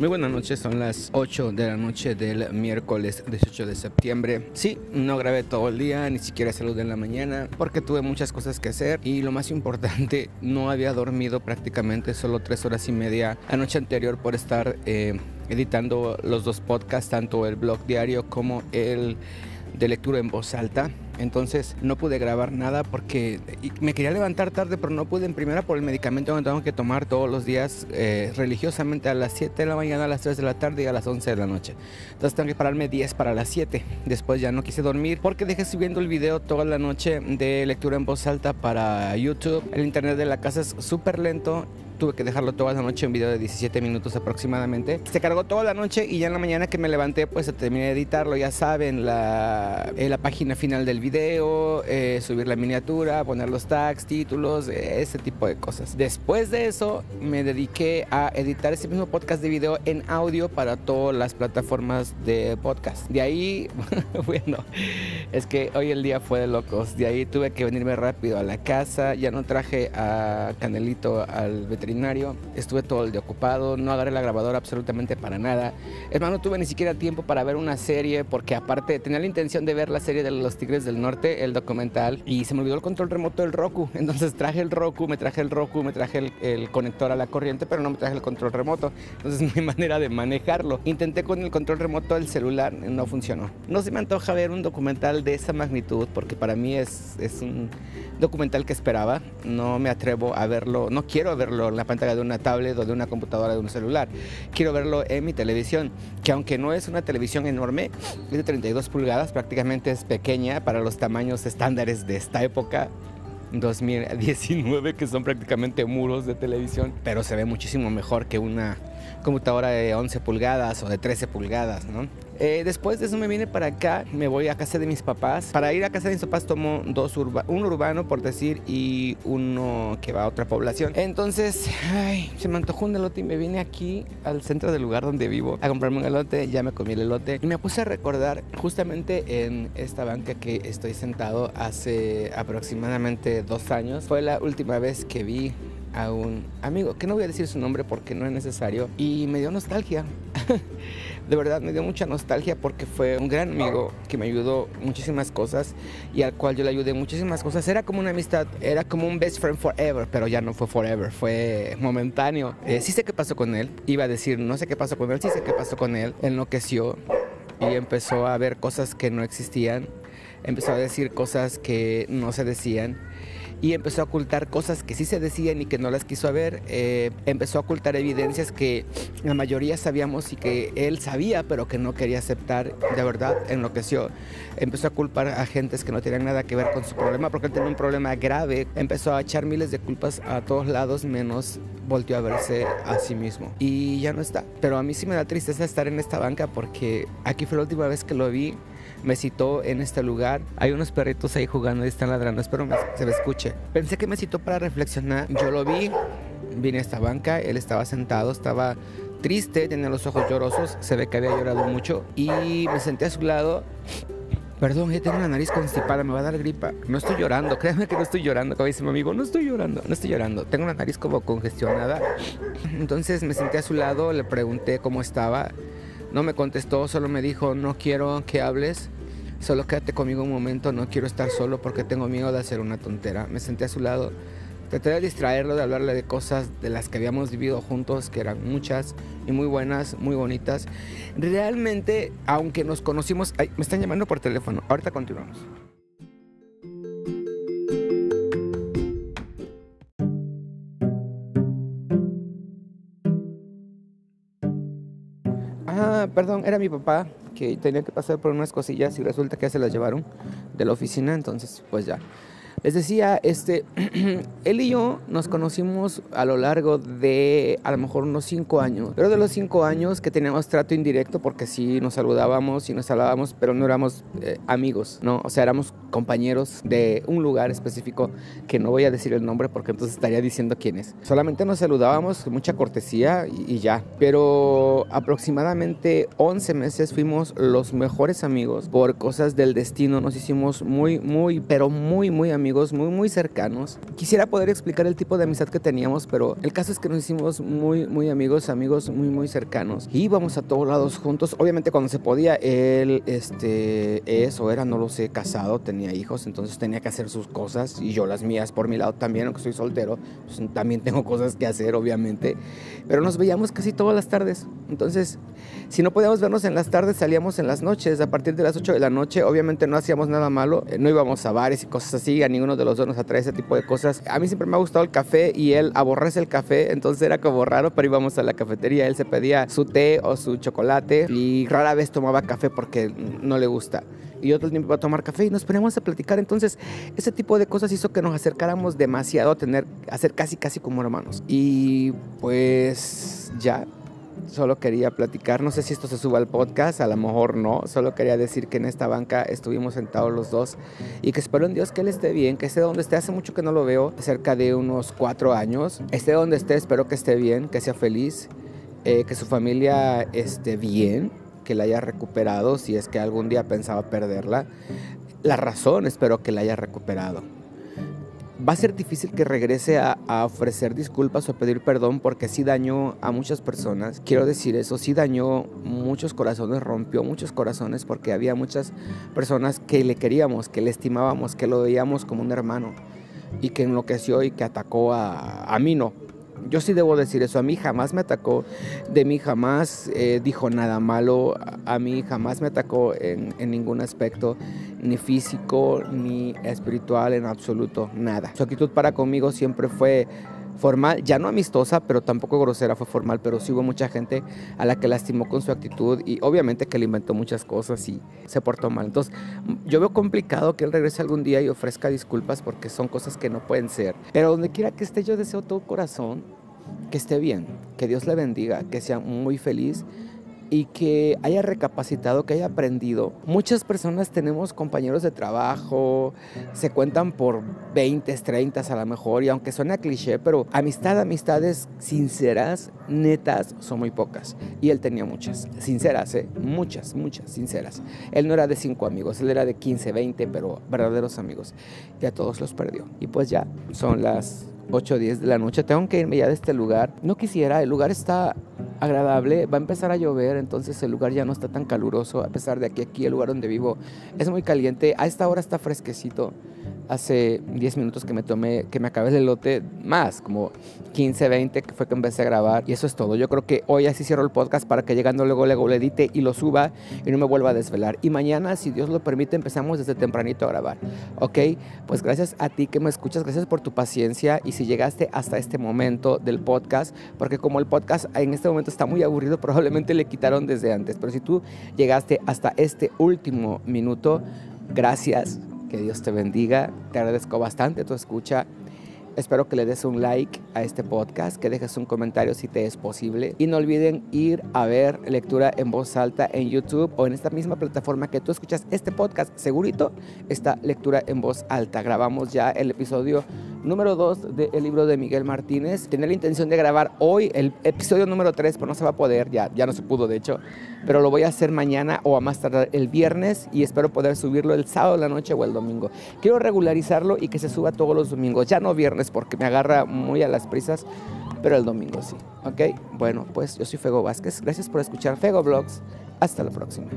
Muy buenas noches, son las 8 de la noche del miércoles 18 de septiembre. Sí, no grabé todo el día, ni siquiera saludé en la mañana, porque tuve muchas cosas que hacer y lo más importante, no había dormido prácticamente solo tres horas y media la noche anterior por estar eh, editando los dos podcasts, tanto el blog diario como el de lectura en voz alta. Entonces no pude grabar nada porque me quería levantar tarde, pero no pude en primera por el medicamento que tengo que tomar todos los días eh, religiosamente a las 7 de la mañana, a las 3 de la tarde y a las 11 de la noche. Entonces tengo que pararme 10 para las 7. Después ya no quise dormir porque dejé subiendo el video toda la noche de lectura en voz alta para YouTube. El internet de la casa es súper lento tuve que dejarlo toda la noche, un video de 17 minutos aproximadamente. Se cargó toda la noche y ya en la mañana que me levanté, pues terminé de editarlo, ya saben, la, eh, la página final del video, eh, subir la miniatura, poner los tags, títulos, ese tipo de cosas. Después de eso, me dediqué a editar ese mismo podcast de video en audio para todas las plataformas de podcast. De ahí, bueno, es que hoy el día fue de locos. De ahí tuve que venirme rápido a la casa, ya no traje a Canelito al veterinario estuve todo el día ocupado, no agarré la grabadora absolutamente para nada. Es más, no tuve ni siquiera tiempo para ver una serie, porque aparte tenía la intención de ver la serie de los Tigres del Norte, el documental, y se me olvidó el control remoto del Roku. Entonces traje el Roku, me traje el Roku, me traje el, el conector a la corriente, pero no me traje el control remoto. Entonces hay manera de manejarlo. Intenté con el control remoto del celular, no funcionó. No se me antoja ver un documental de esa magnitud, porque para mí es, es un documental que esperaba. No me atrevo a verlo, no quiero verlo la pantalla de una tablet o de una computadora de un celular. Quiero verlo en mi televisión, que aunque no es una televisión enorme, es de 32 pulgadas, prácticamente es pequeña para los tamaños estándares de esta época. 2019 que son prácticamente muros de televisión, pero se ve muchísimo mejor que una computadora de 11 pulgadas o de 13 pulgadas, ¿no? Eh, después de eso me vine para acá, me voy a casa de mis papás. Para ir a casa de mis papás tomo dos un urbano, por decir, y uno que va a otra población. Entonces, se me antojó un elote y me vine aquí al centro del lugar donde vivo a comprarme un elote. Ya me comí el elote y me puse a recordar justamente en esta banca que estoy sentado hace aproximadamente dos años. Fue la última vez que vi a un amigo, que no voy a decir su nombre porque no es necesario, y me dio nostalgia. de verdad me dio mucha nostalgia porque fue un gran amigo que me ayudó muchísimas cosas y al cual yo le ayudé muchísimas cosas. Era como una amistad, era como un best friend forever, pero ya no fue forever, fue momentáneo. Eh, sí sé qué pasó con él, iba a decir no sé qué pasó con él, sí sé qué pasó con él, enloqueció y empezó a ver cosas que no existían, empezó a decir cosas que no se decían y empezó a ocultar cosas que sí se decían y que no las quiso ver. Eh, empezó a ocultar evidencias que la mayoría sabíamos y que él sabía, pero que no quería aceptar. De verdad, enloqueció. Empezó a culpar a gentes que no tenían nada que ver con su problema, porque él tenía un problema grave. Empezó a echar miles de culpas a todos lados, menos volteó a verse a sí mismo. Y ya no está. Pero a mí sí me da tristeza estar en esta banca porque aquí fue la última vez que lo vi me citó en este lugar. Hay unos perritos ahí jugando y están ladrando. Espero que se me escuche. Pensé que me citó para reflexionar. Yo lo vi, vine a esta banca, él estaba sentado, estaba triste, tenía los ojos llorosos, se ve que había llorado mucho y me senté a su lado. Perdón, ya tengo la nariz constipada, me va a dar gripa. No estoy llorando, créanme que no estoy llorando. Como dice mi amigo, no estoy llorando, no estoy llorando. Tengo la nariz como congestionada. Entonces me senté a su lado, le pregunté cómo estaba no me contestó, solo me dijo, no quiero que hables, solo quédate conmigo un momento, no quiero estar solo porque tengo miedo de hacer una tontera. Me senté a su lado, traté de distraerlo, de hablarle de cosas de las que habíamos vivido juntos, que eran muchas y muy buenas, muy bonitas. Realmente, aunque nos conocimos, me están llamando por teléfono, ahorita continuamos. Perdón, era mi papá que tenía que pasar por unas cosillas y resulta que se las llevaron de la oficina, entonces pues ya. Les decía, este, él y yo nos conocimos a lo largo de a lo mejor unos cinco años, pero de los cinco años que teníamos trato indirecto porque sí nos saludábamos y nos hablábamos, pero no éramos eh, amigos, ¿no? O sea, éramos compañeros de un lugar específico que no voy a decir el nombre porque entonces estaría diciendo quién es. Solamente nos saludábamos con mucha cortesía y, ya, pero aproximadamente 11 meses fuimos los mejores amigos por cosas del destino, nos hicimos muy, muy, pero muy, muy amigos amigos muy, muy cercanos. Quisiera poder explicar el tipo de amistad que teníamos, pero el caso es que nos hicimos muy, muy amigos, amigos muy, muy cercanos. Y íbamos a todos lados juntos. Obviamente cuando se podía, él este, es o era, no lo sé, casado, tenía hijos, entonces tenía que hacer sus cosas y yo las mías por mi lado también, aunque soy soltero, pues, también tengo cosas que hacer, obviamente. Pero nos veíamos casi todas las tardes. Entonces, si no podíamos vernos en las tardes, salíamos en las noches. A partir de las 8 de la noche, obviamente no hacíamos nada malo, no íbamos a bares y cosas así, a ninguno de los dos nos atrae ese tipo de cosas. A mí siempre me ha gustado el café y él aborrece el café, entonces era como raro, pero íbamos a la cafetería, él se pedía su té o su chocolate y rara vez tomaba café porque no le gusta y otro tiempo iba a tomar café y nos poníamos a platicar. Entonces, ese tipo de cosas hizo que nos acercáramos demasiado a tener, a ser casi, casi como hermanos. Y pues ya, solo quería platicar, no sé si esto se suba al podcast, a lo mejor no, solo quería decir que en esta banca estuvimos sentados los dos y que espero en Dios que él esté bien, que esté donde esté, hace mucho que no lo veo, cerca de unos cuatro años, esté donde esté, espero que esté bien, que sea feliz, eh, que su familia esté bien, que la haya recuperado, si es que algún día pensaba perderla, la razón espero que la haya recuperado va a ser difícil que regrese a, ofrecer disculpas o a pedir perdón porque sí dañó a muchas personas. Quiero decir eso, sí dañó muchos corazones, rompió muchos corazones porque había muchas personas que le queríamos, que le estimábamos, que lo veíamos como un hermano y que enloqueció y que atacó a, a mí no, yo sí debo decir eso, a mí jamás me atacó, de mí jamás eh, dijo nada malo, a mí jamás me atacó en, ningún aspecto, ni físico, ni espiritual, en absoluto, nada. Su actitud para conmigo siempre fue formal, ya no amistosa, pero tampoco grosera, fue formal, pero sí hubo mucha gente a la que lastimó con su actitud y obviamente que le inventó muchas cosas y se portó mal. Entonces, yo veo complicado que él regrese algún día y ofrezca disculpas porque son cosas que no pueden ser. Pero donde quiera que esté, yo deseo todo corazón que esté bien, que Dios le bendiga, que sea muy feliz y que haya recapacitado, que haya aprendido. Muchas personas tenemos compañeros de trabajo, se cuentan por 20, 30 a lo mejor, y aunque suene a cliché, pero amistad, amistades sinceras, netas, son muy pocas. Y él tenía muchas, sinceras, ¿eh? muchas, muchas, sinceras. Él no era de 5 amigos, él era de 15, 20, pero verdaderos amigos. Y a todos los perdió. Y pues ya, son las 8 o 10 de la noche, tengo que irme ya de este lugar. No quisiera, el lugar está agradable, va a empezar a llover, entonces el lugar ya no está tan caluroso, a pesar de que aquí el lugar donde vivo es muy caliente, a esta hora está fresquecito hace 10 minutos que me tomé, que me acabé el elote, más, como 15, 20, que fue que empecé a grabar. Y eso es todo. Yo creo que hoy así cierro el podcast para que llegando luego, luego lo edite y lo suba y no me vuelva a desvelar. Y mañana, si Dios lo permite, empezamos desde tempranito a grabar. ¿Ok? Pues gracias a ti que me escuchas, gracias por tu paciencia. Y si llegaste hasta este momento del podcast, porque como el podcast en este momento está muy aburrido, probablemente le quitaron desde antes. Pero si tú llegaste hasta este último minuto, gracias que Dios te bendiga. Te agradezco bastante tu escucha. Espero que le des un like a este podcast, que dejes un comentario si te es posible. Y no olviden ir a ver lectura en voz alta en YouTube o en esta misma plataforma que tú escuchas este podcast. Segurito está lectura en voz alta. Grabamos ya el episodio número 2 del libro de Miguel Martínez. Tenía la intención de grabar hoy el episodio número 3, pero no se va a poder, ya, ya no se pudo de hecho. Pero lo voy a hacer mañana o a más tardar el viernes y espero poder subirlo el sábado de la noche o el domingo. Quiero regularizarlo y que se suba todos los domingos, ya no viernes porque me agarra muy a las prisas, pero el domingo sí. ¿Ok? Bueno, pues yo soy Fego Vázquez. Gracias por escuchar Fego Vlogs. Hasta la próxima.